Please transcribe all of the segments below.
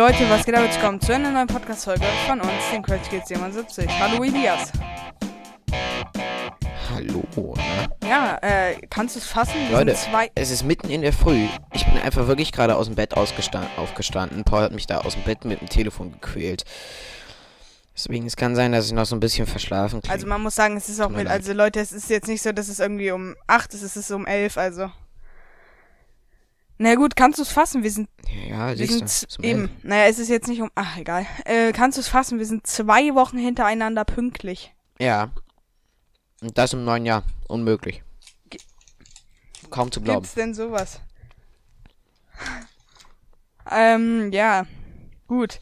Leute, was geht ab? Willkommen zu einer neuen Podcast-Folge von uns, den Crash Kids 77. Hallo Elias. Hallo, ne? Ja, äh, kannst du es fassen? Wir Leute, es ist mitten in der Früh. Ich bin einfach wirklich gerade aus dem Bett aufgestanden. Paul hat mich da aus dem Bett mit dem Telefon gequält. Deswegen, es kann sein, dass ich noch so ein bisschen verschlafen klinge. Also man muss sagen, es ist auch mit, also Leute, es ist jetzt nicht so, dass es irgendwie um 8 ist, es ist um 11, also. Na gut, kannst du es fassen? Wir sind, ja, wir siehst sind du. eben. Naja, es ist jetzt nicht um, ach egal. Äh, kannst du es fassen? Wir sind zwei Wochen hintereinander pünktlich. Ja. Und das im neuen Jahr. Unmöglich. Ge- Kaum zu glauben. Gibt's denn sowas? ähm, ja. Gut.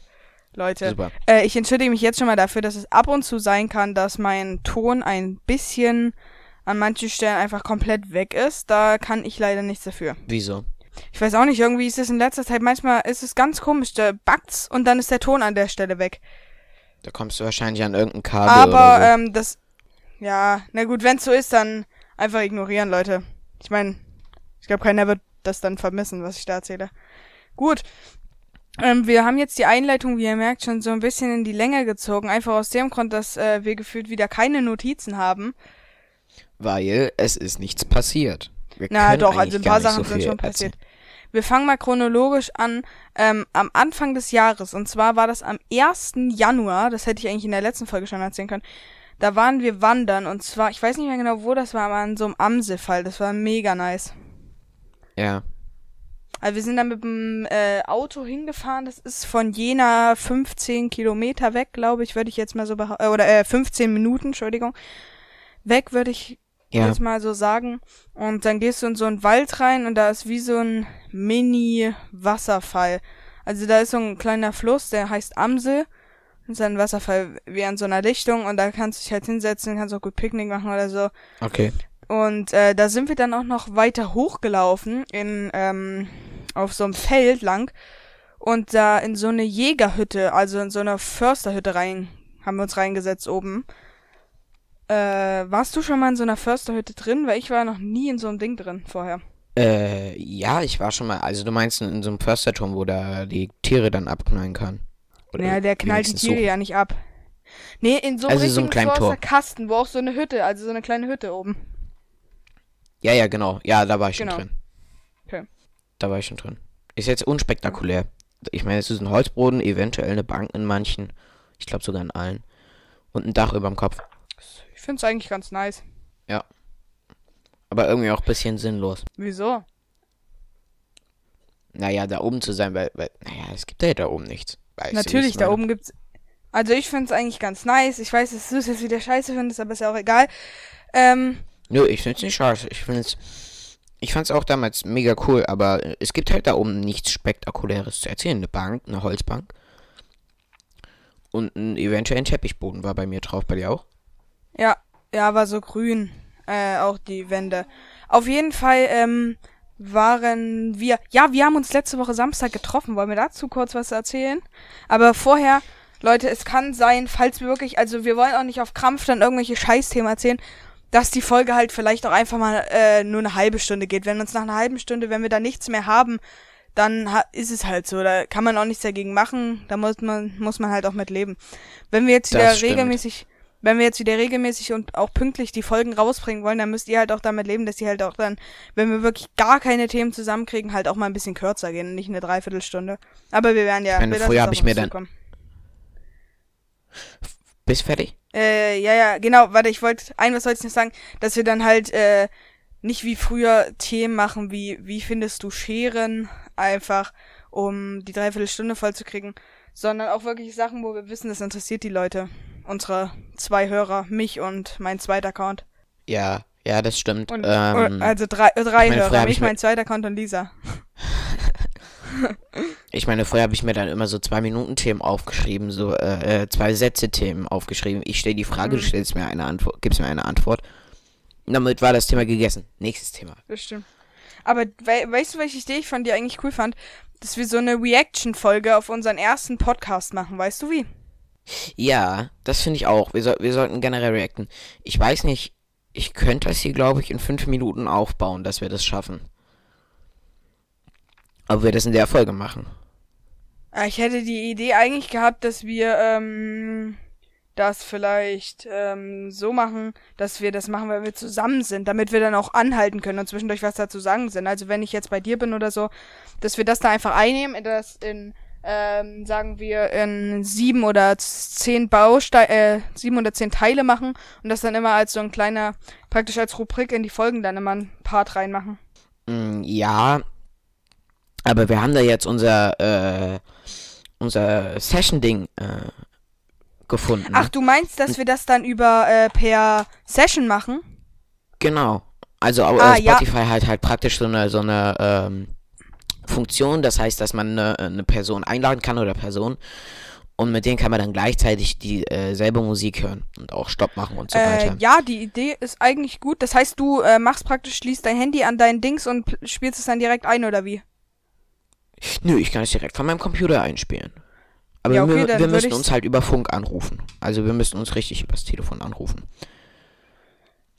Leute. Super. Äh, ich entschuldige mich jetzt schon mal dafür, dass es ab und zu sein kann, dass mein Ton ein bisschen an manchen Stellen einfach komplett weg ist. Da kann ich leider nichts dafür. Wieso? Ich weiß auch nicht, irgendwie ist es in letzter Zeit, manchmal ist es ganz komisch, da backt's und dann ist der Ton an der Stelle weg. Da kommst du wahrscheinlich an irgendein Kabel Aber, oder so. ähm, das, ja, na gut, wenn's so ist, dann einfach ignorieren, Leute. Ich meine, ich glaube, keiner wird das dann vermissen, was ich da erzähle. Gut. Ähm, wir haben jetzt die Einleitung, wie ihr merkt, schon so ein bisschen in die Länge gezogen. Einfach aus dem Grund, dass äh, wir gefühlt wieder keine Notizen haben. Weil es ist nichts passiert. Wir Na doch, also ein paar Sachen so sind schon passiert. erzählen. Wir fangen mal chronologisch an. Ähm, am Anfang des Jahres, und zwar war das am 1. Januar, das hätte ich eigentlich in der letzten Folge schon erzählen können. Da waren wir wandern, und zwar, ich weiß nicht mehr genau, wo das war, aber an so einem Amselfall. Das war mega nice. Ja. Also wir sind da mit dem äh, Auto hingefahren. Das ist von Jena 15 Kilometer weg, glaube ich, würde ich jetzt mal so behaupten. Äh, oder äh, 15 Minuten, Entschuldigung. Weg würde ich Ja. jetzt mal so sagen. Und dann gehst du in so einen Wald rein und da ist wie so ein Mini-Wasserfall. Also da ist so ein kleiner Fluss, der heißt Amsel. Das ist ein Wasserfall wie an so einer Lichtung und da kannst du dich halt hinsetzen, kannst auch gut Picknick machen oder so. Okay. Und äh, da sind wir dann auch noch weiter hochgelaufen in ähm, auf so einem Feld lang und da in so eine Jägerhütte, also in so eine Försterhütte rein, haben wir uns reingesetzt oben. Äh, warst du schon mal in so einer Försterhütte drin? Weil ich war noch nie in so einem Ding drin vorher. Äh, ja, ich war schon mal. Also, du meinst in, in so einem Försterturm, wo da die Tiere dann abknallen kann? Oder Naja, der knallt die Tiere so. ja nicht ab. Nee, in so einem Also so richtigen Tor. Försterkasten, wo auch so eine Hütte, also so eine kleine Hütte oben. Ja, ja, genau. Ja, da war ich Genau. schon drin. Okay. Da war ich schon drin. Ist jetzt unspektakulär. Ich meine, es ist ein Holzboden, eventuell eine Bank in manchen. Ich glaube sogar in allen. Und ein Dach überm Kopf. Ich find's eigentlich ganz nice. Aber irgendwie auch ein bisschen sinnlos. Wieso? Naja, da oben zu sein, weil, weil naja, es gibt ja da oben nichts. Wie Natürlich, ich da oben gibt's. Also ich find's eigentlich ganz nice. Ich weiß, dass du es jetzt wieder scheiße findest, aber ist ja auch egal. Ähm, Nö, ich find's nicht scheiße. Ich find's. Ich fand's auch damals mega cool, aber es gibt halt da oben nichts Spektakuläres zu erzählen. Eine Bank, eine Holzbank. Und ein eventuell ein Teppichboden war bei mir drauf, bei dir auch? Ja, ja, war so grün. Äh, auch die Wände. Auf jeden Fall, ähm, waren wir. Ja, wir haben uns letzte Woche Samstag getroffen. Wollen wir dazu kurz was erzählen? Aber vorher, Leute, es kann sein, falls wir wirklich, also wir wollen auch nicht auf Krampf dann irgendwelche Scheißthemen erzählen, dass die Folge halt vielleicht auch einfach mal äh, nur eine halbe Stunde geht. Wenn uns nach einer halben Stunde, wenn wir da nichts mehr haben, dann ha ist es halt so. Da kann man auch nichts dagegen machen. Da muss man, muss man halt auch mit leben. Wenn wir jetzt wieder regelmäßig, wenn wir jetzt wieder regelmäßig und auch pünktlich die Folgen rausbringen wollen, dann müsst ihr halt auch damit leben, dass die halt auch dann, wenn wir wirklich gar keine Themen zusammenkriegen, halt auch mal ein bisschen kürzer gehen und nicht eine Dreiviertelstunde. Aber wir werden ja. Ich meine, wir lassen früher es hab auf ich mir dann-. Bist fertig? Äh, ja, ja, genau, warte, ich wollte, ein, was wollte ich noch sagen, dass wir dann halt, äh, nicht wie früher Themen machen, wie, wie findest du Scheren, einfach, um die Dreiviertelstunde voll zu kriegen, sondern auch wirklich Sachen, wo wir wissen, das interessiert die Leute. Unsere zwei Hörer, mich und mein zweiter Account. Ja, ja, das stimmt. Und, ähm, also drei, äh, drei meine, Hörer, mich, mein zweiter Account und Lisa. ich meine, vorher habe ich mir dann immer so zwei Minuten Themen aufgeschrieben, so äh, äh, zwei Sätze Themen aufgeschrieben. Ich stelle die Frage, Mhm. du stellst mir eine Antwort, gibst mir eine Antwort. Damit war das Thema gegessen. Nächstes Thema. Das stimmt. Aber we weißt du, welche Idee ich von dir eigentlich cool fand? Dass wir so eine Reaction-Folge auf unseren ersten Podcast machen, weißt du wie? Ja, das finde ich auch. Wir, soll, wir sollten generell reacten. Ich weiß nicht, ich könnte das hier, glaube ich, in fünf Minuten aufbauen, dass wir das schaffen. Ob wir das in der Folge machen. Ah, Ich hätte die Idee eigentlich gehabt, dass wir ähm, das vielleicht ähm, so machen, dass wir das machen, weil wir zusammen sind, damit wir dann auch anhalten können und zwischendurch was dazu sagen sind. Also wenn ich jetzt bei dir bin oder so, dass wir das da einfach einnehmen, das in ähm, sagen wir in sieben oder zehn Bausteine, äh, sieben oder zehn Teile machen und das dann immer als so ein kleiner, praktisch als Rubrik in die Folgen dann immer ein Part reinmachen. Mm, ja, aber wir haben da jetzt unser, äh, unser Session-Ding äh, gefunden. Ach, du meinst, dass wir das dann über äh, per Session machen? Genau. Also au- Ah, äh, ja. Spotify hat halt praktisch so eine, so eine ähm, Funktion, das heißt, dass man eine, eine Person einladen kann oder Person und mit denen kann man dann gleichzeitig die äh, Musik hören und auch Stopp machen und so Äh, weiter. ja, die Idee ist eigentlich gut. Das heißt, du äh, machst praktisch, schließt dein Handy an dein Dings und spielst es dann direkt ein, oder wie? Nö, ich kann es direkt von meinem Computer einspielen. Aber Ja, okay, wir, wir müssen uns halt über Funk anrufen. Also wir müssen uns richtig übers Telefon anrufen.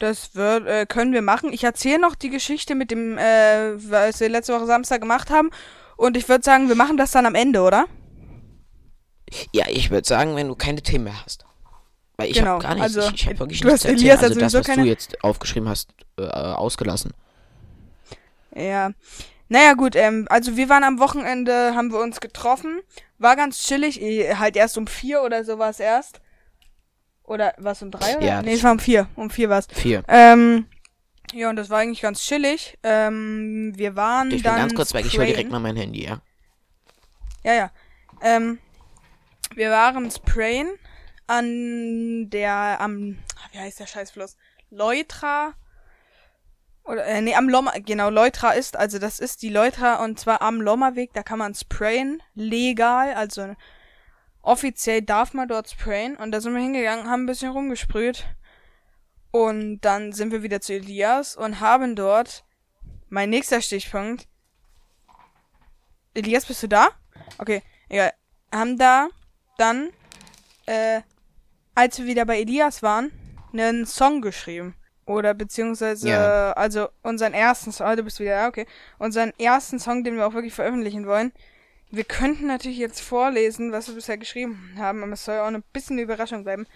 Das wird, äh, können wir machen. Ich erzähle noch die Geschichte mit dem, äh, was wir letzte Woche Samstag gemacht haben. Und ich würde sagen, wir machen das dann am Ende, oder? Ja, ich würde sagen, wenn du keine Themen mehr hast. Weil ich Genau, habe gar nichts. also, ich ich habe wirklich du nichts hast zu Elias ja Also das, was keine- du jetzt aufgeschrieben hast, äh, ausgelassen. Ja. Naja, gut, ähm, also wir waren am Wochenende, haben wir uns getroffen. War ganz chillig, eh, halt erst um vier oder sowas erst. Oder was um drei? Oder? Ja, nee, es war um vier. Um vier war's. Vier. Ähm, ja, und das war eigentlich ganz chillig. Ähm, wir waren Ich bin dann ganz kurz weg, ich hol sprayen. direkt mal mein Handy, ja? Ja, ja. Ähm, wir waren sprayen an der, am, wie heißt der Scheißfluss? Leutra. Oder, äh, nee, am Lommer, genau, Leutra ist, also das ist die Leutra und zwar am Lommerweg, da kann man sprayen, legal, also offiziell darf man dort sprayen und da sind wir hingegangen, haben ein bisschen rumgesprüht und dann sind wir wieder zu Elias und haben dort, mein nächster Stichpunkt, Elias, bist du da? Okay, egal. Haben da dann, äh, als wir wieder bei Elias waren, einen Song geschrieben. Oder beziehungsweise, Ja. also unseren ersten Song, ah, du bist wieder da, okay. Unseren ersten Song, den wir auch wirklich veröffentlichen wollen. Wir könnten natürlich jetzt vorlesen, was wir bisher geschrieben haben, aber es soll ja auch ein bisschen eine Überraschung bleiben.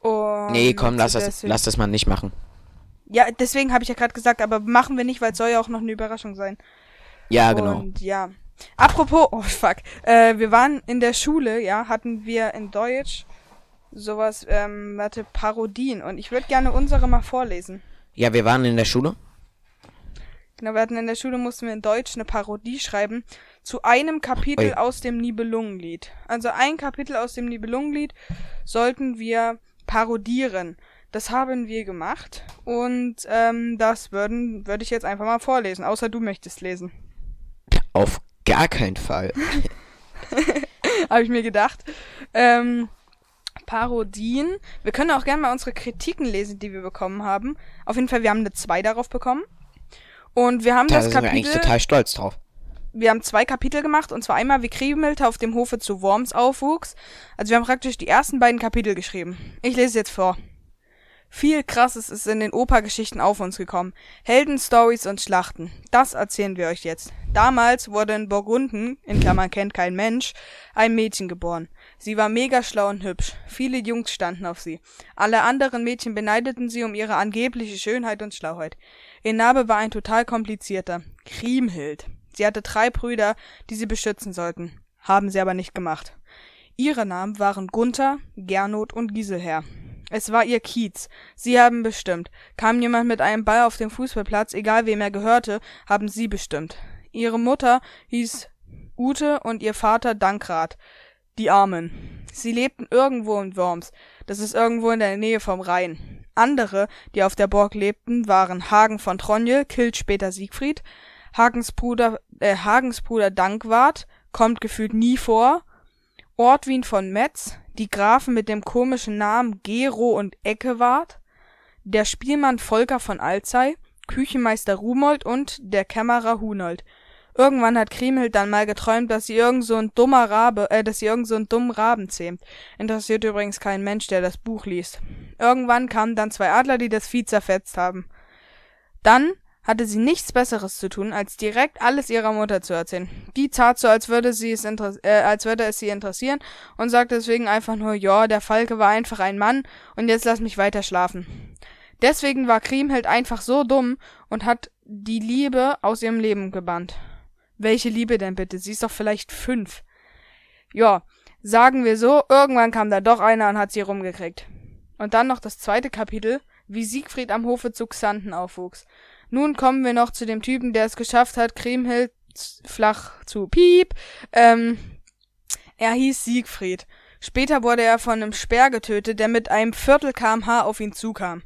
Und Nee, komm, lass das, deswegen- lass das mal nicht machen. Ja, deswegen habe ich ja gerade gesagt, aber machen wir nicht, weil es soll ja auch noch eine Überraschung sein. Ja, genau. Und ja. Apropos, oh fuck, äh, wir waren in der Schule, ja, hatten wir in Deutsch sowas, ähm, warte, Parodien. Und ich würde gerne unsere mal vorlesen. Ja, wir waren in der Schule. Genau, wir hatten in der Schule, mussten wir in Deutsch eine Parodie schreiben zu einem Kapitel Ui. aus dem Nibelungenlied. Also ein Kapitel aus dem Nibelungenlied sollten wir parodieren. Das haben wir gemacht und ähm, das würden würde ich jetzt einfach mal vorlesen, außer du möchtest lesen. Auf gar keinen Fall. habe ich mir gedacht. Ähm, Parodien. Wir können auch gerne mal unsere Kritiken lesen, die wir bekommen haben. Auf jeden Fall, wir haben eine 2 darauf bekommen. Und wir haben Da das sind wir eigentlich Kapitel, total stolz drauf. Wir haben zwei Kapitel gemacht, und zwar einmal, wie Kriemelte auf dem Hofe zu Worms aufwuchs. Also wir haben praktisch die ersten beiden Kapitel geschrieben. Ich lese jetzt vor. Viel Krasses ist in den Opergeschichten auf uns gekommen. Heldenstories und Schlachten. Das erzählen wir euch jetzt. Damals wurde in Burgunden, in Klammern kennt kein Mensch, ein Mädchen geboren. Sie war mega schlau und hübsch. Viele Jungs standen auf sie. Alle anderen Mädchen beneideten sie um ihre angebliche Schönheit und Schlauheit. Ihr Name war ein total komplizierter. Kriemhild. Sie hatte drei Brüder, die sie beschützen sollten. Haben sie aber nicht gemacht. Ihre Namen waren Gunther, Gernot und Giselher. Es war ihr Kiez. Sie haben bestimmt. Kam jemand mit einem Ball auf den Fußballplatz, egal wem er gehörte, haben sie bestimmt. Ihre Mutter hieß Ute und ihr Vater Dankrad. Die Armen. Sie lebten irgendwo in Worms. Das ist irgendwo in der Nähe vom Rhein. Andere, die auf der Burg lebten, waren Hagen von Tronje, killt später Siegfried, Hagens Bruder, äh, Hagens Bruder Dankwart, kommt gefühlt nie vor, Ortwin von Metz, die Grafen mit dem komischen Namen Gero und Eckewart, der Spielmann Volker von Alzey, Küchenmeister Rumold und der Kämmerer Hunold. Irgendwann hat Kriemhild dann mal geträumt, dass sie irgend so ein dummer Rabe, äh, dass sie irgend so einen dummen Raben zähmt. Interessiert übrigens keinen Mensch, der das Buch liest. Irgendwann kamen dann zwei Adler, die das Vieh zerfetzt haben. Dann hatte sie nichts Besseres zu tun, als direkt alles ihrer Mutter zu erzählen. Die tat so, als würde sie es äh, als würde es sie interessieren und sagte deswegen einfach nur, ja, der Falke war einfach ein Mann und jetzt lass mich weiter schlafen. Deswegen war Kriemhild einfach so dumm und hat die Liebe aus ihrem Leben gebannt. Welche Liebe denn bitte? Sie ist doch vielleicht fünf. Ja, sagen wir so, irgendwann kam da doch einer und hat sie rumgekriegt. Und dann noch das zweite Kapitel, wie Siegfried am Hofe zu Xanten aufwuchs. Nun kommen wir noch zu dem Typen, der es geschafft hat, Kriemhild flach zu piep. Ähm, er hieß Siegfried. Später wurde er von einem Speer getötet, der mit einem Viertel kmh auf ihn zukam.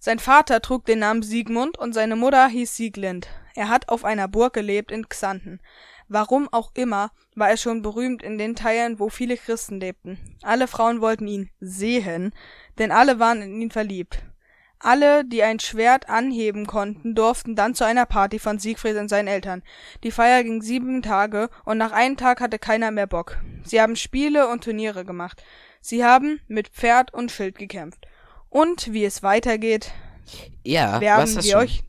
Sein Vater trug den Namen Siegmund und seine Mutter hieß Sieglind. Er hat auf einer Burg gelebt in Xanten. Warum auch immer, war er schon berühmt in den Teilen, wo viele Christen lebten. Alle Frauen wollten ihn sehen, denn alle waren in ihn verliebt. Alle, die ein Schwert anheben konnten, durften dann zu einer Party von Siegfried und seinen Eltern. Die Feier ging sieben Tage, und nach einem Tag hatte keiner mehr Bock. Sie haben Spiele und Turniere gemacht. Sie haben mit Pferd und Schild gekämpft. Und wie es weitergeht, Ja, werden wir du? euch.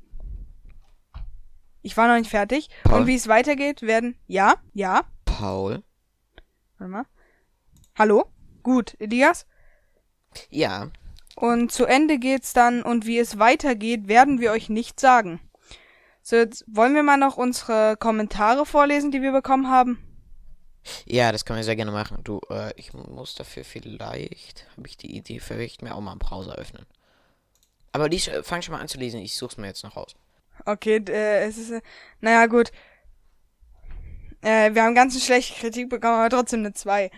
Ich war noch nicht fertig. Paul? Und wie es weitergeht, werden. Ja, ja. Paul? Warte mal. Hallo? Gut, Elias? Ja. Und zu Ende geht's dann und wie es weitergeht, werden wir euch nicht sagen. So, jetzt wollen wir mal noch unsere Kommentare vorlesen, die wir bekommen haben. Ja, das können wir sehr gerne machen. Du, äh, ich muss dafür vielleicht, habe ich die Idee, vielleicht mir auch mal einen Browser öffnen. Aber dies, äh, fang schon mal an zu lesen, ich such's mir jetzt noch raus. Okay, äh, es ist, äh, naja, gut. Äh, wir haben ganz eine schlechte Kritik bekommen, aber trotzdem eine 2.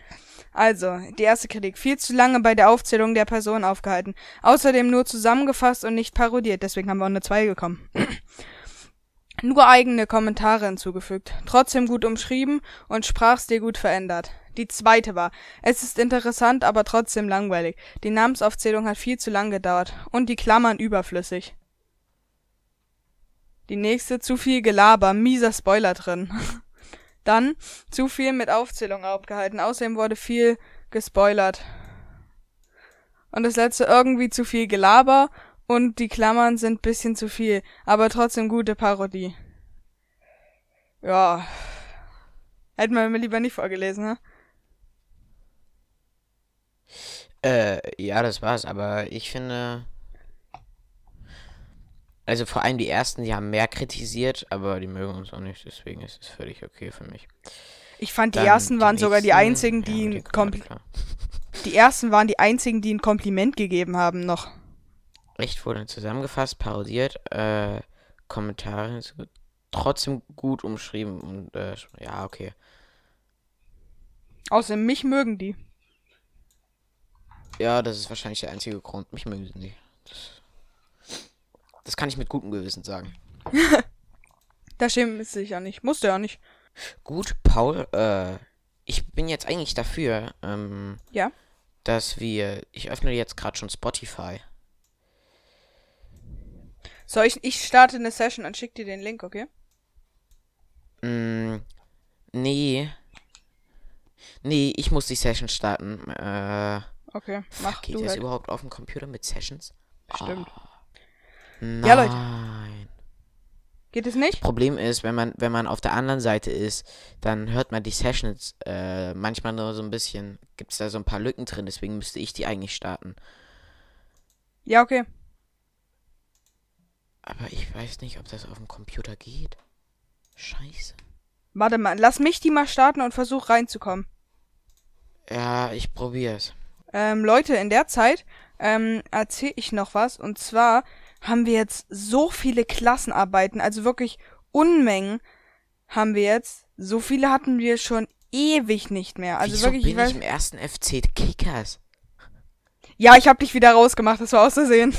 Also, die erste Kritik. Viel zu lange bei der Aufzählung der Personen aufgehalten. Außerdem nur zusammengefasst und nicht parodiert, deswegen haben wir auch eine 2 bekommen. nur eigene Kommentare hinzugefügt. Trotzdem gut umschrieben und Sprachstil gut verändert. Die zweite war, es ist interessant, aber trotzdem langweilig. Die Namensaufzählung hat viel zu lang gedauert. Und die Klammern überflüssig. Die nächste, zu viel Gelaber, mieser Spoiler drin. Dann, zu viel mit Aufzählung abgehalten. Außerdem wurde viel gespoilert. Und das letzte, irgendwie zu viel Gelaber und die Klammern sind bisschen zu viel, aber trotzdem gute Parodie. Ja. Hätten wir mir lieber nicht vorgelesen, ne? Äh, ja, das war's, aber ich finde. Also vor allem die ersten, die haben mehr kritisiert, aber die mögen uns auch nicht, deswegen ist es völlig okay für mich. Ich fand, die Dann ersten waren sogar die nächsten, einzigen, ja, die, mit ein denen kommen wir Kompli klar. die ersten waren die einzigen, die ein Kompliment gegeben haben noch. Recht wurde zusammengefasst, parodiert, äh, Kommentare trotzdem gut umschrieben und, äh, ja, okay. Außerdem mich mögen die. Ja, das ist wahrscheinlich der einzige Grund. Mich mögen sie nicht. Das, das kann ich mit gutem Gewissen sagen. Da schämen sie sich ja nicht. Musste ja nicht. Gut, Paul, äh, ich bin jetzt eigentlich dafür, ähm, Ja. dass wir, ich öffne jetzt gerade schon Spotify. So, ich, ich starte eine Session und schick dir den Link, okay? Mm, nee. Nee, ich muss die Session starten. Äh, Okay, mach geht du das halt. überhaupt auf dem Computer mit Sessions? Stimmt. Nein. Ja, Leute. Geht es nicht? Problem ist, wenn man, wenn man auf der anderen Seite ist, dann hört man die Sessions äh, manchmal nur so ein bisschen, gibt es da so ein paar Lücken drin, deswegen müsste ich die eigentlich starten. Ja, okay. Aber ich weiß nicht, ob das auf dem Computer geht. Scheiße. Warte mal, lass mich die mal starten und versuch reinzukommen. Ja, ich probier's. Ähm, Leute, in der Zeit ähm, erzähle ich noch was. Und zwar haben wir jetzt so viele Klassenarbeiten, also wirklich Unmengen haben wir jetzt. So viele hatten wir schon ewig nicht mehr. Also Wieso wirklich, ich bin weiß. ich im ersten FC Kickers? Ja, ich hab dich wieder rausgemacht, das war auszusehen.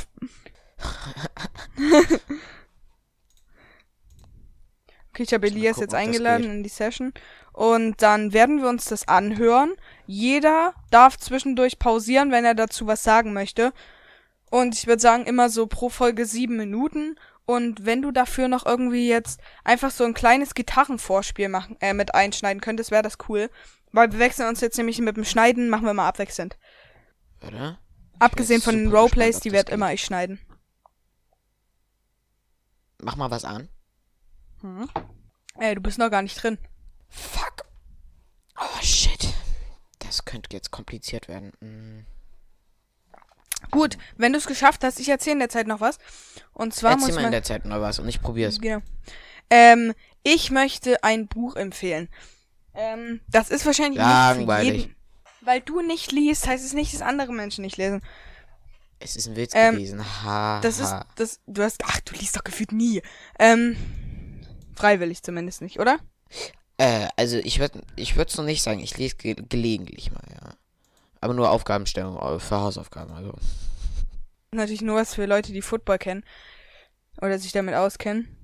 okay, ich habe Elias gucken, jetzt eingeladen in die Session. Und dann werden wir uns das anhören. Jeder darf zwischendurch pausieren, wenn er dazu was sagen möchte. Und ich würde sagen, immer so pro Folge sieben Minuten. Und wenn du dafür noch irgendwie jetzt einfach so ein kleines Gitarrenvorspiel machen, äh, mit einschneiden könntest, wäre das cool. Weil wir wechseln uns jetzt nämlich mit dem Schneiden, machen wir mal abwechselnd. Oder? Abgesehen von den Roleplays, die das werd geht. immer ich schneiden. mach mal was an. Hm. Ey, du bist noch gar nicht drin. Fuck. Oh, shit. Das könnte jetzt kompliziert werden. Hm. Gut, wenn du es geschafft hast, ich erzähle in der Zeit noch was. Und zwar Erzähl muss mal man. in der Zeit noch was und ich probier's. Genau. Ähm, ich möchte ein Buch empfehlen. Ähm, das ist wahrscheinlich nicht für Langweilig. jeden. Weil du nicht liest, heißt es nicht, dass andere Menschen nicht lesen. Es ist ein Witz Ähm, gewesen. Ha, Das ist, das, du hast, ach, du liest doch gefühlt nie. Ähm, freiwillig zumindest nicht, oder? Äh, also ich würde ich würd's noch nicht sagen. Ich lese ge gelegentlich mal, ja. Aber nur Aufgabenstellung äh, für Hausaufgaben, also. Natürlich nur was für Leute, die Football kennen. Oder sich damit auskennen.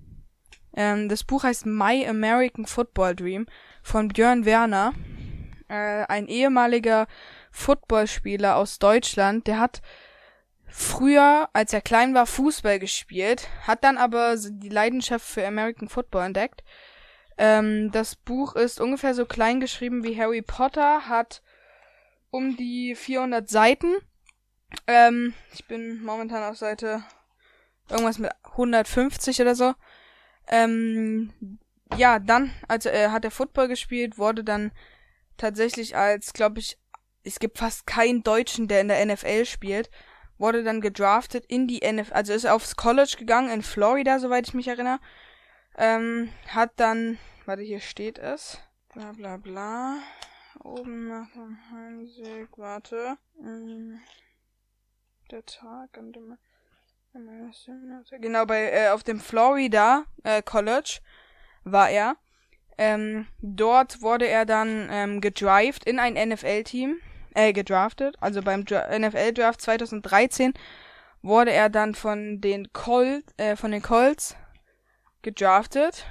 Ähm, das Buch heißt My American Football Dream von Björn Werner. Äh, ein ehemaliger Footballspieler aus Deutschland. Der hat früher, als er klein war, Fußball gespielt, hat dann aber die Leidenschaft für American Football entdeckt. Ähm, das Buch ist ungefähr so klein geschrieben wie Harry Potter, hat um die 400 Seiten. Ähm, ich bin momentan auf Seite irgendwas mit 150 oder so. Ähm, ja, dann, also er hat er Football gespielt, wurde dann tatsächlich als, glaube ich, es gibt fast keinen Deutschen, der in der NFL spielt, wurde dann gedraftet in die NFL, also ist aufs College gegangen in Florida, soweit ich mich erinnere. Ähm, hat dann, warte, hier steht es, bla bla bla, oben nach dem Heimsieg, warte, ähm, der Tag, an dem Genau, bei äh, auf dem Florida äh, College war er. Ähm, dort wurde er dann ähm, gedrived in ein NFL-Team, äh, gedraftet. Also beim Dra NFL-Draft 2013 wurde er dann von den Colt, äh, von den Colts gedraftet.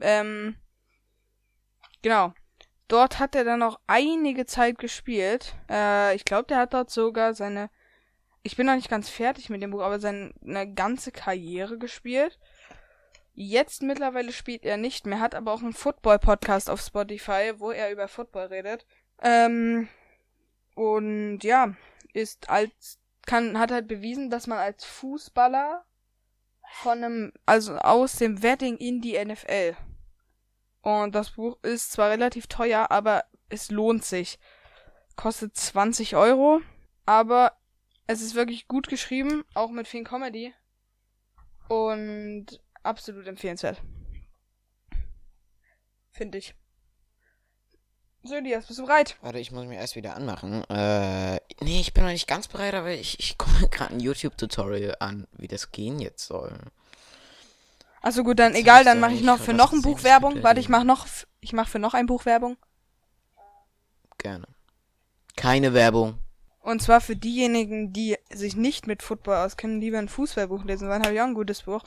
Ähm, genau. Dort hat er dann noch einige Zeit gespielt. Äh, ich glaube, der hat dort sogar seine ich bin noch nicht ganz fertig mit dem Buch, aber seine ganze Karriere gespielt. Jetzt mittlerweile spielt er nicht mehr, hat aber auch einen Football-Podcast auf Spotify, wo er über Football redet. Ähm, und ja, ist als, kann, hat halt bewiesen, dass man als Fußballer von einem, also aus dem Wedding in die NFL. Und das Buch ist zwar relativ teuer, aber es lohnt sich. Kostet 20 Euro, aber es ist wirklich gut geschrieben, auch mit viel Comedy. Und absolut empfehlenswert. Finde ich. So, Elias, bist du bereit? Warte, ich muss mich erst wieder anmachen. Äh, nee, ich bin noch nicht ganz bereit, aber ich, ich komme gerade ein YouTube-Tutorial an, wie das gehen jetzt soll. Achso, gut, dann Jetzt egal, dann da mache ich noch für noch ein Buch das Werbung. Warte, ich mache noch, ich mache für noch ein Buch Werbung. Gerne. Keine Werbung. Und zwar für diejenigen, die sich nicht mit Football auskennen, lieber ein Fußballbuch lesen wollen, habe ich auch ein gutes Buch.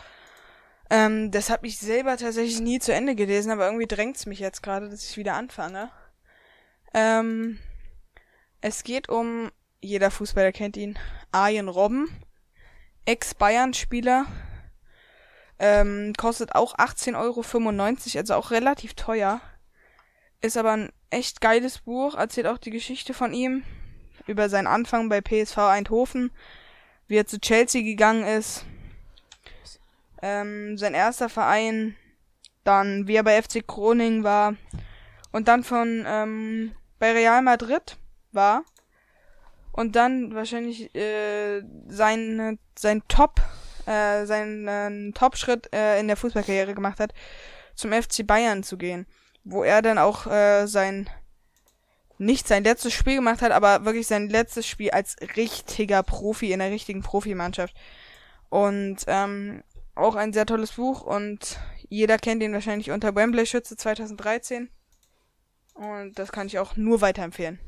Ähm, das habe ich selber tatsächlich nie zu Ende gelesen, aber irgendwie drängt's mich jetzt gerade, dass ich wieder anfange. Ähm, es geht um, jeder Fußballer kennt ihn, Arjen Robben, Ex-Bayern-Spieler, ähm, kostet auch 18,95 Euro, also auch relativ teuer. Ist aber ein echt geiles Buch, erzählt auch die Geschichte von ihm, über seinen Anfang bei PSV Eindhoven, wie er zu Chelsea gegangen ist, ähm, sein erster Verein, dann wie er bei FC Groningen war und dann von ähm, bei Real Madrid war und dann wahrscheinlich äh, sein sein Top äh, seinen äh, Top-Schritt äh, in der Fußballkarriere gemacht hat, zum FC Bayern zu gehen, wo er dann auch äh, sein nicht sein letztes Spiel gemacht hat, aber wirklich sein letztes Spiel als richtiger Profi in der richtigen Profimannschaft. Und ähm, auch ein sehr tolles Buch und jeder kennt ihn wahrscheinlich unter Wembley Schütze 2013. Und das kann ich auch nur weiterempfehlen.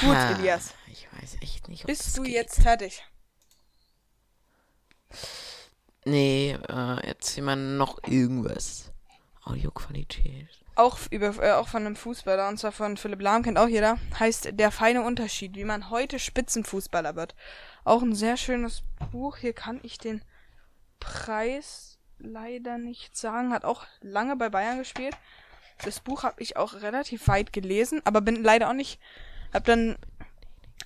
Gut, Ha, Elias. Ich weiß echt nicht, ob Bist das du geht. jetzt fertig? Nee, äh, erzähl mal noch irgendwas. Audioqualität. Auch über äh, auch von einem Fußballer und zwar von Philipp Lahm kennt auch jeder. Heißt der feine Unterschied, wie man heute Spitzenfußballer wird. Auch ein sehr schönes Buch. Hier kann ich den Preis leider nicht sagen. Hat auch lange bei Bayern gespielt. Das Buch habe ich auch relativ weit gelesen, aber bin leider auch nicht. Hab dann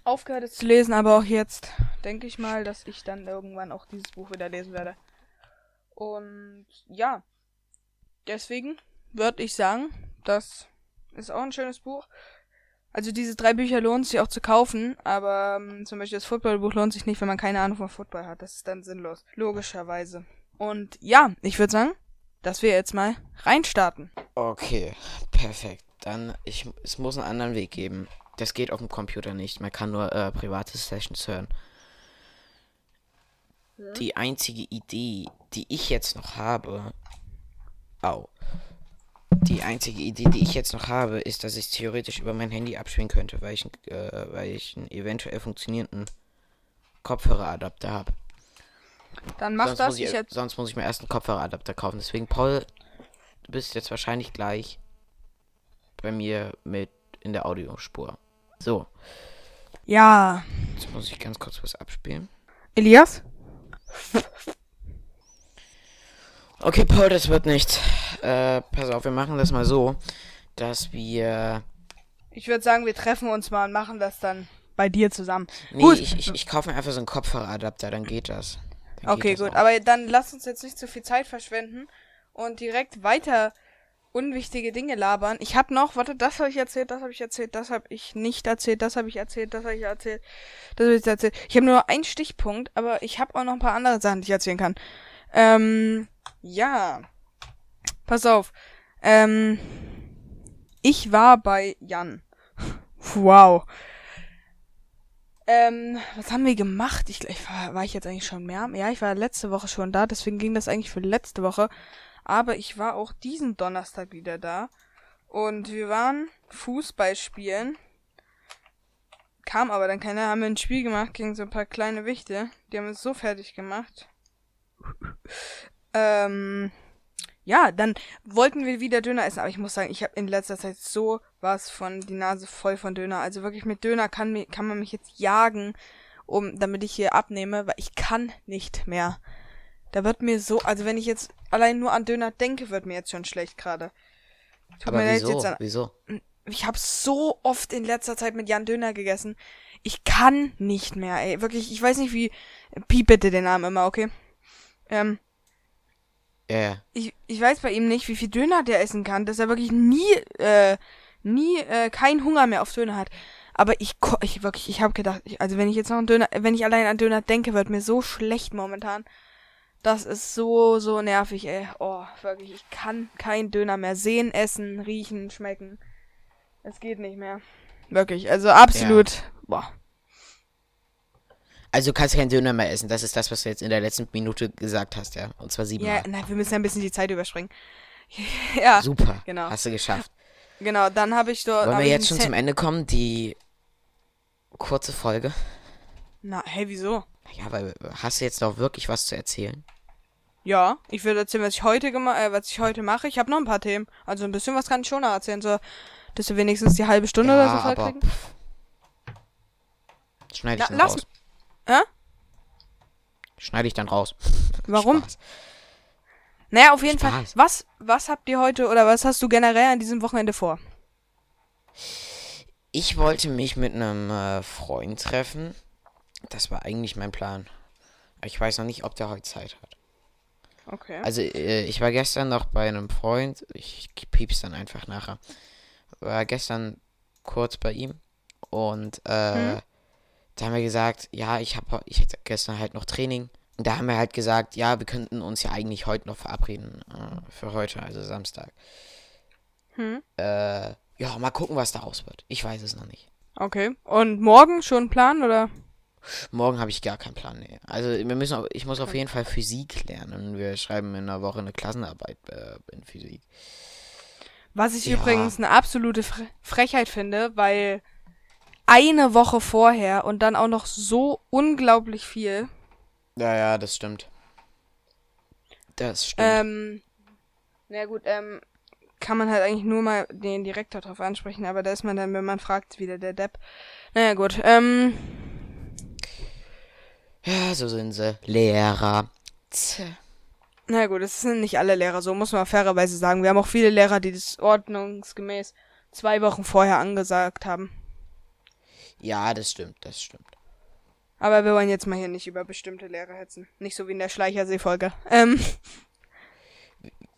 aufgehört es zu lesen, aber auch jetzt denke ich mal, dass ich dann irgendwann auch dieses Buch wieder lesen werde. Und ja, deswegen würde ich sagen, das ist auch ein schönes Buch. Also diese drei Bücher lohnt sich auch zu kaufen, aber ähm, zum Beispiel das Footballbuch lohnt sich nicht, wenn man keine Ahnung von Football hat. Das ist dann sinnlos. Logischerweise. Und ja, ich würde sagen, dass wir jetzt mal reinstarten. Okay, perfekt. Dann, ich, es muss einen anderen Weg geben. Das geht auf dem Computer nicht. Man kann nur äh, private Sessions hören. Ja. Die einzige Idee, die ich jetzt noch habe. Au. Die einzige Idee, die ich jetzt noch habe, ist, dass ich theoretisch über mein Handy abspielen könnte, weil ich, äh, weil ich einen eventuell funktionierenden Kopfhöreradapter habe. Dann mach sonst das. Muss ich, ich sonst muss ich mir erst einen Kopfhöreradapter kaufen. Deswegen, Paul, du bist jetzt wahrscheinlich gleich bei mir mit in der Audiospur. So. Ja. Jetzt muss ich ganz kurz was abspielen. Elias? Okay, Paul, das wird nicht. Äh, pass auf, wir machen das mal so, dass wir. Ich würde sagen, wir treffen uns mal und machen das dann bei dir zusammen. Nee, gut. Ich, ich, ich kaufe mir einfach so einen Kopfhöreradapter, dann geht das. Dann okay, geht das gut. Auch. Aber dann lass uns jetzt nicht zu viel Zeit verschwenden und direkt weiter unwichtige Dinge labern. Ich habe noch, warte, das habe ich erzählt, das habe ich erzählt, das habe ich nicht erzählt, das habe ich erzählt, das habe ich erzählt, das habe ich erzählt. Ich habe nur einen Stichpunkt, aber ich habe auch noch ein paar andere Sachen, die ich erzählen kann. Ähm, ja. Pass auf. Ähm, ich war bei Jan. wow. Ähm, was haben wir gemacht? Ich, ich war, war ich jetzt eigentlich schon mehr? Ja, ich war letzte Woche schon da, deswegen ging das eigentlich für letzte Woche. Aber ich war auch diesen Donnerstag wieder da. Und wir waren Fußball spielen. Kam aber dann keiner, haben wir ein Spiel gemacht gegen so ein paar kleine Wichte. Die haben es so fertig gemacht. ähm, ja, dann wollten wir wieder Döner essen, aber ich muss sagen, ich habe in letzter Zeit so was von die Nase voll von Döner. Also wirklich mit Döner kann, kann man mich jetzt jagen, um damit ich hier abnehme, weil ich kann nicht mehr. Da wird mir so, also wenn ich jetzt allein nur an Döner denke, wird mir jetzt schon schlecht gerade. Aber wieso? An, wieso? Ich habe so oft in letzter Zeit mit Jan Döner gegessen. Ich kann nicht mehr, ey. Wirklich, ich weiß nicht wie. Piep bitte den Namen immer, okay? Ähm, ja. Yeah. Ich, ich weiß bei ihm nicht, wie viel Döner der essen kann, dass er wirklich nie, äh, nie, äh, keinen Hunger mehr auf Döner hat. Aber ich, ich wirklich, ich habe gedacht, ich, also wenn ich jetzt noch einen Döner, wenn ich allein an Döner denke, wird mir so schlecht momentan. Das ist so, so nervig, ey. Oh, wirklich, ich kann keinen Döner mehr sehen, essen, riechen, schmecken. Es geht nicht mehr. Wirklich, also absolut, ja. boah. Also du kannst keinen Döner mehr essen. Das ist das, was du jetzt in der letzten Minute gesagt hast, ja. Und zwar sieben. Ja, na, wir müssen ein bisschen die Zeit überspringen. ja. Super. Genau. Hast du geschafft. Genau, dann habe ich dort. Wollen wir jetzt schon zum Ende kommen? Die kurze Folge. Na, hey, wieso? Ja, weil hast du jetzt noch wirklich was zu erzählen? Ja, ich will erzählen, was ich heute gemacht, äh, was ich heute mache. Ich habe noch ein paar Themen. Also ein bisschen was kann ich schon noch erzählen, so, dass wir wenigstens die halbe Stunde ja, oder so voll kriegen. Schneide ich Na, lass, raus. Hä? Schneide ich dann raus. Warum? Spaß. Naja, auf jeden Spaß. Fall. Was, was habt ihr heute oder was hast du generell an diesem Wochenende vor? Ich wollte mich mit einem äh, Freund treffen. Das war eigentlich mein Plan. Ich weiß noch nicht, ob der heute Zeit hat. Okay. Also, äh, ich war gestern noch bei einem Freund. Ich piep's dann einfach nachher. War gestern kurz bei ihm. Und, äh, hm? da haben wir gesagt, ja, ich habe ich hatte gestern halt noch Training. Und da haben wir halt gesagt, ja, wir könnten uns ja eigentlich heute noch verabreden. Äh, für heute, also Samstag. Hm? Äh, ja, mal gucken, was daraus wird. Ich weiß es noch nicht. Okay. Und morgen schon Plan, oder? Morgen habe ich gar keinen Plan. Nee. Also wir müssen, ich muss auf jeden Fall Physik lernen. Wir schreiben in einer Woche eine Klassenarbeit äh, in Physik. Was ich ja. übrigens eine absolute Frechheit finde, weil eine Woche vorher und dann auch noch so unglaublich viel. Ja, ja, das stimmt. Das stimmt. Ähm, na gut, ähm, kann man halt eigentlich nur mal den Direktor drauf ansprechen, aber da ist man dann, wenn man fragt, wieder der Depp. Naja, gut, ähm. Ja, so sind sie. Lehrer. Tja. Na gut, es sind nicht alle Lehrer, so muss man fairerweise sagen. Wir haben auch viele Lehrer, die das ordnungsgemäß zwei Wochen vorher angesagt haben. Ja, das stimmt, das stimmt. Aber wir wollen jetzt mal hier nicht über bestimmte Lehrer hetzen. Nicht so wie in der Schleichersee-Folge. Ähm,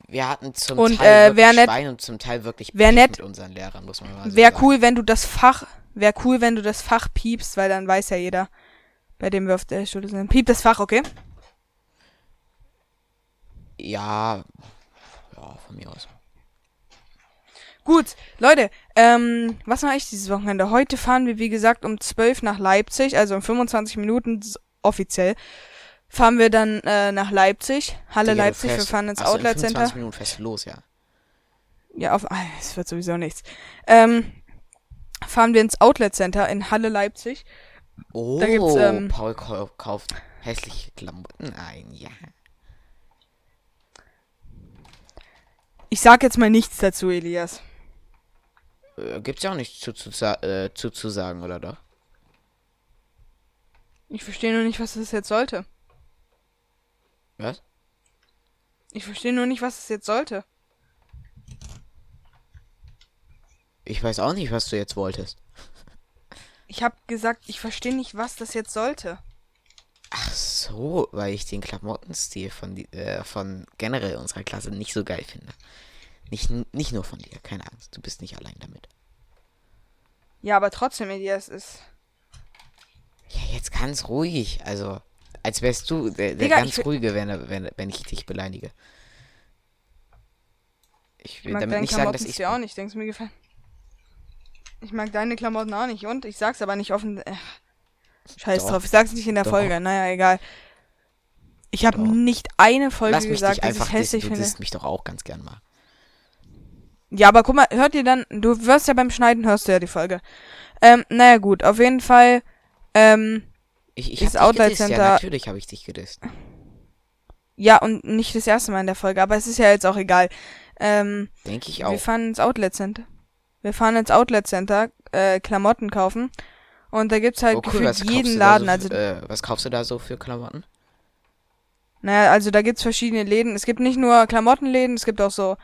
Wir hatten zum Und, Teil äh, wirklich wär Schwein und zum Teil wirklich wär nett- mit unseren Lehrern, muss man mal so Wäre sagen. cool, wenn du das Fach, wäre cool, wenn du das Fach piepst, weil dann weiß ja jeder, bei dem wir auf der Schule sind. Piep das Fach, okay? Ja, ja, von mir aus. Gut, Leute, ähm, was mache ich dieses Wochenende? Heute fahren wir, wie gesagt, um 12 nach Leipzig, also in 25 Minuten offiziell. Fahren wir dann äh, nach Leipzig, Halle Digga, Leipzig, wir fährst- fahren ins Achso, in Outlet 25 Center. Minuten fährst du los, ja. Ja, auf, ah, es wird sowieso nichts. Ähm, fahren wir ins Outlet Center in Halle Leipzig. Oh, Da gibt's, ähm, Paul kau- kauft hässliche Klamotten ein, ja. Ich sag jetzt mal nichts dazu, Elias. Äh, gibt's ja auch nichts zu, zu, äh, zu, zu sagen, oder doch? Ich verstehe nur nicht, was das jetzt sollte. Was? Ich verstehe nur nicht, was es jetzt sollte. Ich weiß auch nicht, was du jetzt wolltest. Ich habe gesagt, ich verstehe nicht, was das jetzt sollte. Ach so, weil ich den Klamottenstil von, äh, von generell unserer Klasse nicht so geil finde. Nicht, nicht nur von dir, keine Angst, du bist nicht allein damit. Ja, aber trotzdem, Elias ist. Ja, jetzt ganz ruhig, also als wärst du der, der Digga, ganz ich ruhige, wenn, wenn, wenn ich dich beleidige. Ich Ich will mag damit nicht sagen, dass ich dir auch nicht. Denkst mir gefallen? Ich mag deine Klamotten auch nicht. Und ich sag's aber nicht offen. Äh, scheiß Doch. drauf. Ich sag's nicht in der Doch. Folge. Naja, egal. Ich habe nicht eine Folge gesagt, dass ich hässlich dissen, du finde. disst mich doch auch ganz gern mal. Ja, aber guck mal, hört ihr dann, du wirst ja beim Schneiden, hörst du ja die Folge. Ähm, naja, gut, auf jeden Fall, ähm, Ich, ich dich Outlet gedisst, Center- ja, natürlich habe ich dich gedisst. ja, und nicht das erste Mal in der Folge, aber es ist ja jetzt auch egal. Ähm, Denke ich wir auch. fahren ins Outlet Center. Wir fahren ins Outlet Center, äh, Klamotten kaufen. Und da gibt's halt Oh, cool, jeden Laden, also, so, für- äh, was kaufst du da so für Klamotten? naja, also da gibt's verschiedene Läden. Es gibt nicht nur Klamottenläden, es gibt auch so,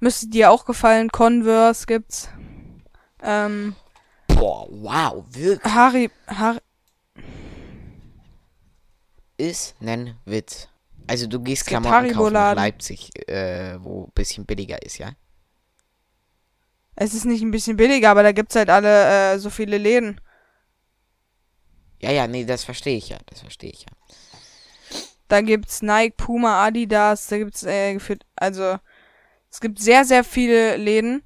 müsste dir auch gefallen, Converse gibt's. Ähm, Boah, wow, wirklich. Harry, Harry, Ist nen Witz. Also du gehst Klamotten kaufen nach. Leipzig, äh, wo ein bisschen billiger ist, ja? Es ist nicht ein bisschen billiger, aber da gibt's halt alle, äh, so viele Läden. Ja, ja, nee, das verstehe ich ja, das verstehe ich ja. Da gibt's Nike, Puma, Adidas, da gibt's äh, gefühlt, also es gibt sehr, sehr viele Läden.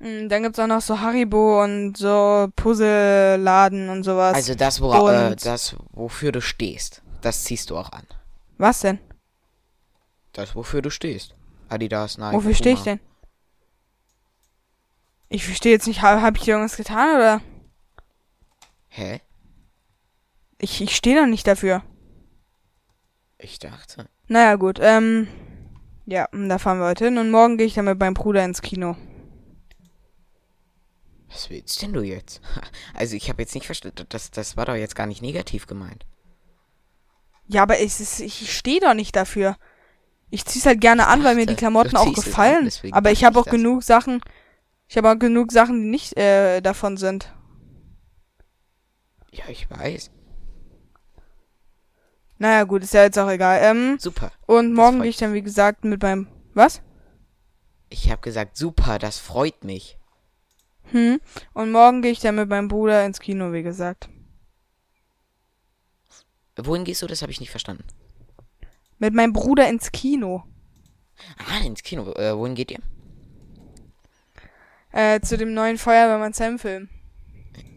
Mm, Dann gibt's auch noch so Haribo und so Puzzle-Laden und sowas. Also das, wo, äh, das, wofür du stehst, das ziehst du auch an. Was denn? Das, wofür du stehst. Adidas, Nike, Wofür stehe ich Puma. denn? Ich verstehe jetzt nicht, habe hab ich dir irgendwas getan oder? Hä? Ich, ich stehe doch nicht dafür. Ich dachte. Naja, gut, ähm. Ja, da fahren wir heute hin und morgen gehe ich dann mit meinem Bruder ins Kino. Was willst denn du jetzt? Also ich habe jetzt nicht verstanden, das, das war doch jetzt gar nicht negativ gemeint. Ja, aber es ist, ich stehe doch nicht dafür. Ich zieh's halt gerne an, weil mir die Klamotten auch an, gefallen. deswegen Aber ich habe auch genug Sachen. Ich habe auch genug Sachen, die nicht äh, davon sind. Ja, ich weiß. Naja, gut, ist ja jetzt auch egal. Ähm, Super. und morgen gehe ich dann, wie gesagt, mit meinem. Was? Ich habe gesagt, super, das freut mich. Hm. Und morgen gehe ich dann mit meinem Bruder ins Kino, wie gesagt. Wohin gehst du? Das habe ich nicht verstanden. Mit meinem Bruder ins Kino. Ah, ins Kino. Äh, wohin geht ihr? Äh, zu dem neuen Feuerwehrmann Sam-Film.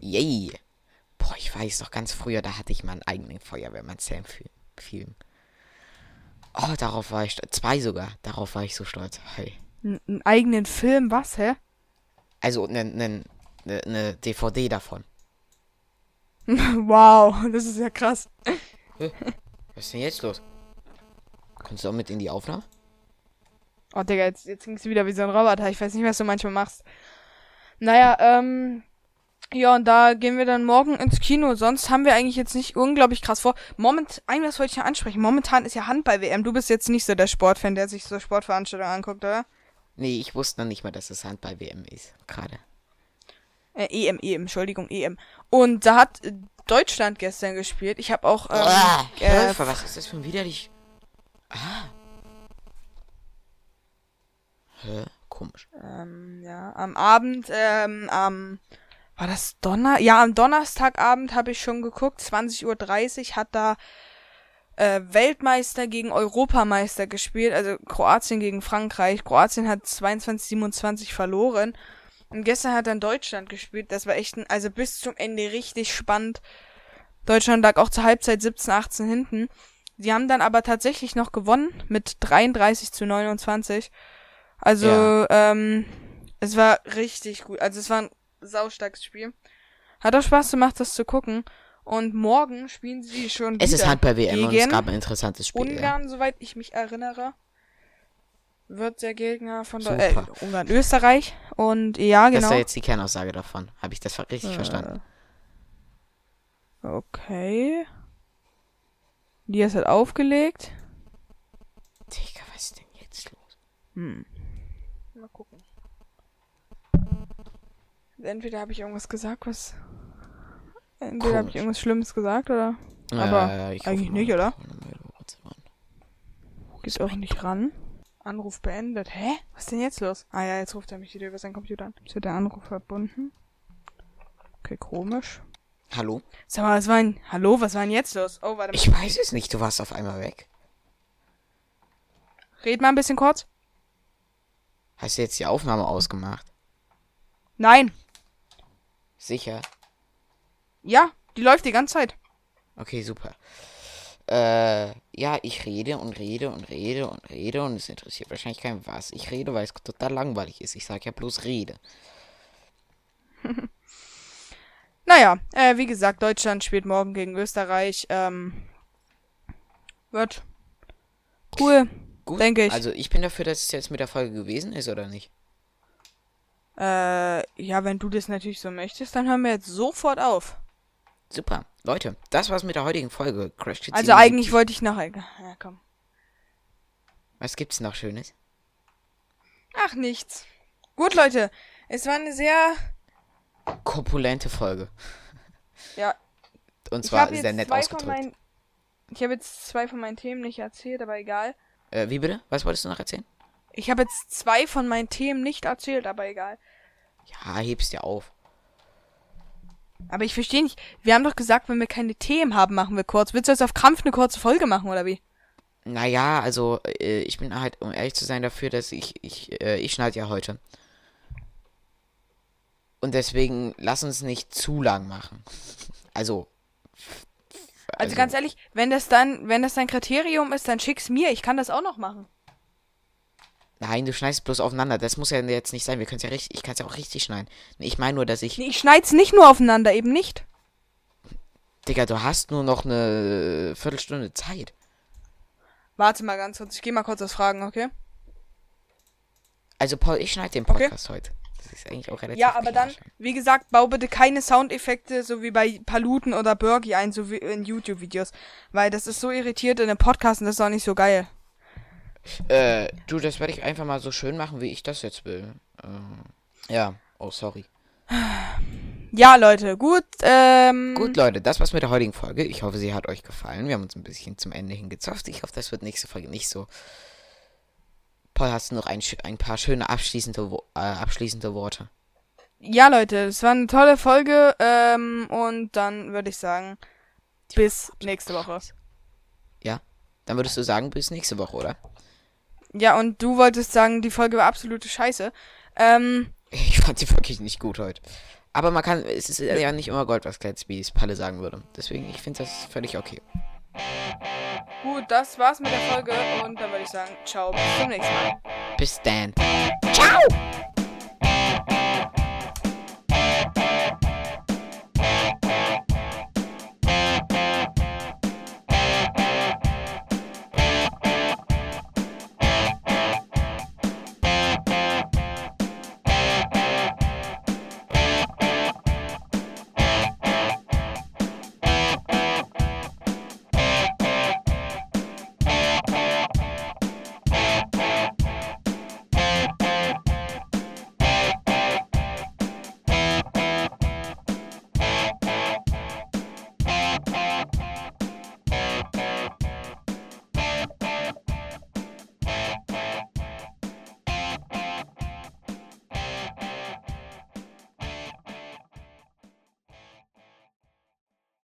Yay. Boah, ich weiß doch, ganz früher, da hatte ich mal einen eigenen Feuerwehrmann Sam Film. Oh, darauf war ich stolz. Zwei sogar. Darauf war ich so stolz. Hey. Einen eigenen Film, was, hä? Also, eine ne, ne, ne DVD davon. wow, das ist ja krass. Was ist denn jetzt los? Kommst du auch mit in die Aufnahme? Oh, Digga, jetzt, jetzt klingst du wieder wie so ein Roboter. Ich weiß nicht, was du manchmal machst. Naja, ähm. Ja, und da gehen wir dann morgen ins Kino. Sonst haben wir eigentlich jetzt nicht unglaublich krass vor. Moment, ein was wollte ich noch ansprechen. Momentan ist ja Handball-WM. Du bist jetzt nicht so der Sportfan, der sich so Sportveranstaltungen anguckt, oder? Nee, ich wusste noch nicht mal, dass es Handball-WM ist. Gerade. Äh, EM, EM, Entschuldigung, EM. Und da hat äh, Deutschland gestern gespielt. Ich habe auch. Ähm, Ah, äh, was ist das für ein widerlich. Ah. Hä? Komisch. ähm, ja, am Abend, ähm, am. War das Donner? Ja, am Donnerstagabend habe ich schon geguckt. 20.30 Uhr hat da äh, Weltmeister gegen Europameister gespielt. Also Kroatien gegen Frankreich. Kroatien hat 22-27 verloren. Und gestern hat dann Deutschland gespielt. Das war echt, ein, also bis zum Ende richtig spannend. Deutschland lag auch zur Halbzeit 17, 18 hinten. Die haben dann aber tatsächlich noch gewonnen mit 33 zu 29. Also, Ja. ähm, es war richtig gut. Also es war ein saustarkes Spiel. Hat auch Spaß gemacht, das zu gucken. Und morgen spielen sie schon Es ist Handball-WM und es gab ein interessantes Spiel. Ja. Ungarn, soweit ich mich erinnere. Wird der Gegner von Super. der, äh, Ungarn, Österreich. Und ja, Das genau. war jetzt die Kernaussage davon. Habe ich das richtig verstanden? Äh, Okay. Diaz hat aufgelegt. Digga, was ist denn jetzt los? Hm. Mal gucken. Entweder habe ich irgendwas gesagt, was. Entweder habe ich irgendwas Schlimmes gesagt, oder? Aber Äh, ich eigentlich nicht, oder? Geht auch nicht ran. Anruf beendet. Hä? Was ist denn jetzt los? Ah ja, jetzt ruft er mich wieder über seinen Computer an. Wird der Anruf verbunden. Okay, komisch. Hallo? Sag mal, was war denn. Hallo, was war denn jetzt los? Oh, warte mal. Ich weiß es nicht, du warst auf einmal weg. Red mal ein bisschen kurz. Hast du jetzt die Aufnahme ausgemacht? Nein. Sicher? Ja, die läuft die ganze Zeit. Okay, super. Äh, ja, ich rede und rede und rede und rede und es interessiert wahrscheinlich keinen was. Ich rede, weil es total langweilig ist. Ich sag ja bloß rede. Naja, äh, wie gesagt, Deutschland spielt morgen gegen Österreich. Ähm, wird cool, Gut. denke ich. Also ich bin dafür, dass es jetzt mit der Folge gewesen ist, oder nicht? Äh, ja, wenn du das natürlich so möchtest, dann hören wir jetzt sofort auf. Super. Leute, das war's mit der heutigen Folge. Crash Kids Also 77. eigentlich wollte ich noch. Ja, komm. Was gibt's noch Schönes? Ach, nichts. Gut, Leute. Es war eine sehr. Korpulente Folge. Ja, Und zwar sehr nett ausgedrückt. meinen. Ich habe jetzt zwei von meinen Themen nicht erzählt, aber egal. Äh, wie bitte? Was wolltest du noch erzählen? Ich habe jetzt zwei von meinen Themen nicht erzählt, aber egal. Ja, heb's dir auf. Aber ich verstehe nicht. Wir haben doch gesagt, wenn wir keine Themen haben, machen wir kurz. Willst du jetzt auf Krampf eine kurze Folge machen, oder wie? Naja, also äh, ich bin halt, um ehrlich zu sein, dafür, dass ich, ich, äh, ich schneide ja heute. Und deswegen lass uns nicht zu lang machen. Also. F- Also, ganz ehrlich, wenn das dann, wenn das dein Kriterium ist, dann schick's mir. Ich kann das auch noch machen. Nein, du schneidest bloß aufeinander. Das muss ja jetzt nicht sein. Wir können ja richtig, ich kann es ja auch richtig schneiden. Ich meine nur, dass ich. Nee, ich schneid's nicht nur aufeinander, eben nicht. Digga, du hast nur noch eine Viertelstunde Zeit. Warte mal ganz kurz. Ich gehe mal kurz was fragen, okay? Also Paul, ich schneide den Okay. Podcast heute. Das ist eigentlich auch relativ Ja, aber dann, schon. wie gesagt, bau bitte keine Soundeffekte, so wie bei Paluten oder Burgi ein, so wie in YouTube-Videos. Weil das ist so irritiert in einem Podcast und das ist auch nicht so geil. Äh, du, das werde ich einfach mal so schön machen, wie ich das jetzt will. Äh, ja. Oh, sorry. Ja, Leute, gut, ähm. Gut, Leute, das war's mit der heutigen Folge. Ich hoffe, sie hat euch gefallen. Wir haben uns ein bisschen zum Ende hingezofft. Ich hoffe, das wird nächste Folge nicht so. Paul, hast du noch ein, ein paar schöne abschließende, äh, abschließende Worte? Ja, Leute, es war eine tolle Folge, ähm, und dann würde ich sagen, bis nächste Woche. Dann würdest du sagen, bis nächste Woche, oder? Ja, und du wolltest sagen, die Folge war absolute Scheiße. Ähm, Ich fand sie wirklich nicht gut heute. Aber man kann, es ist ja nicht immer Gold, was glänzt, wie es Palle sagen würde. Deswegen, ich finde das völlig okay. Gut, das war's mit der Folge und dann würde ich sagen, ciao, bis zum nächsten Mal. Bis dann. Ciao!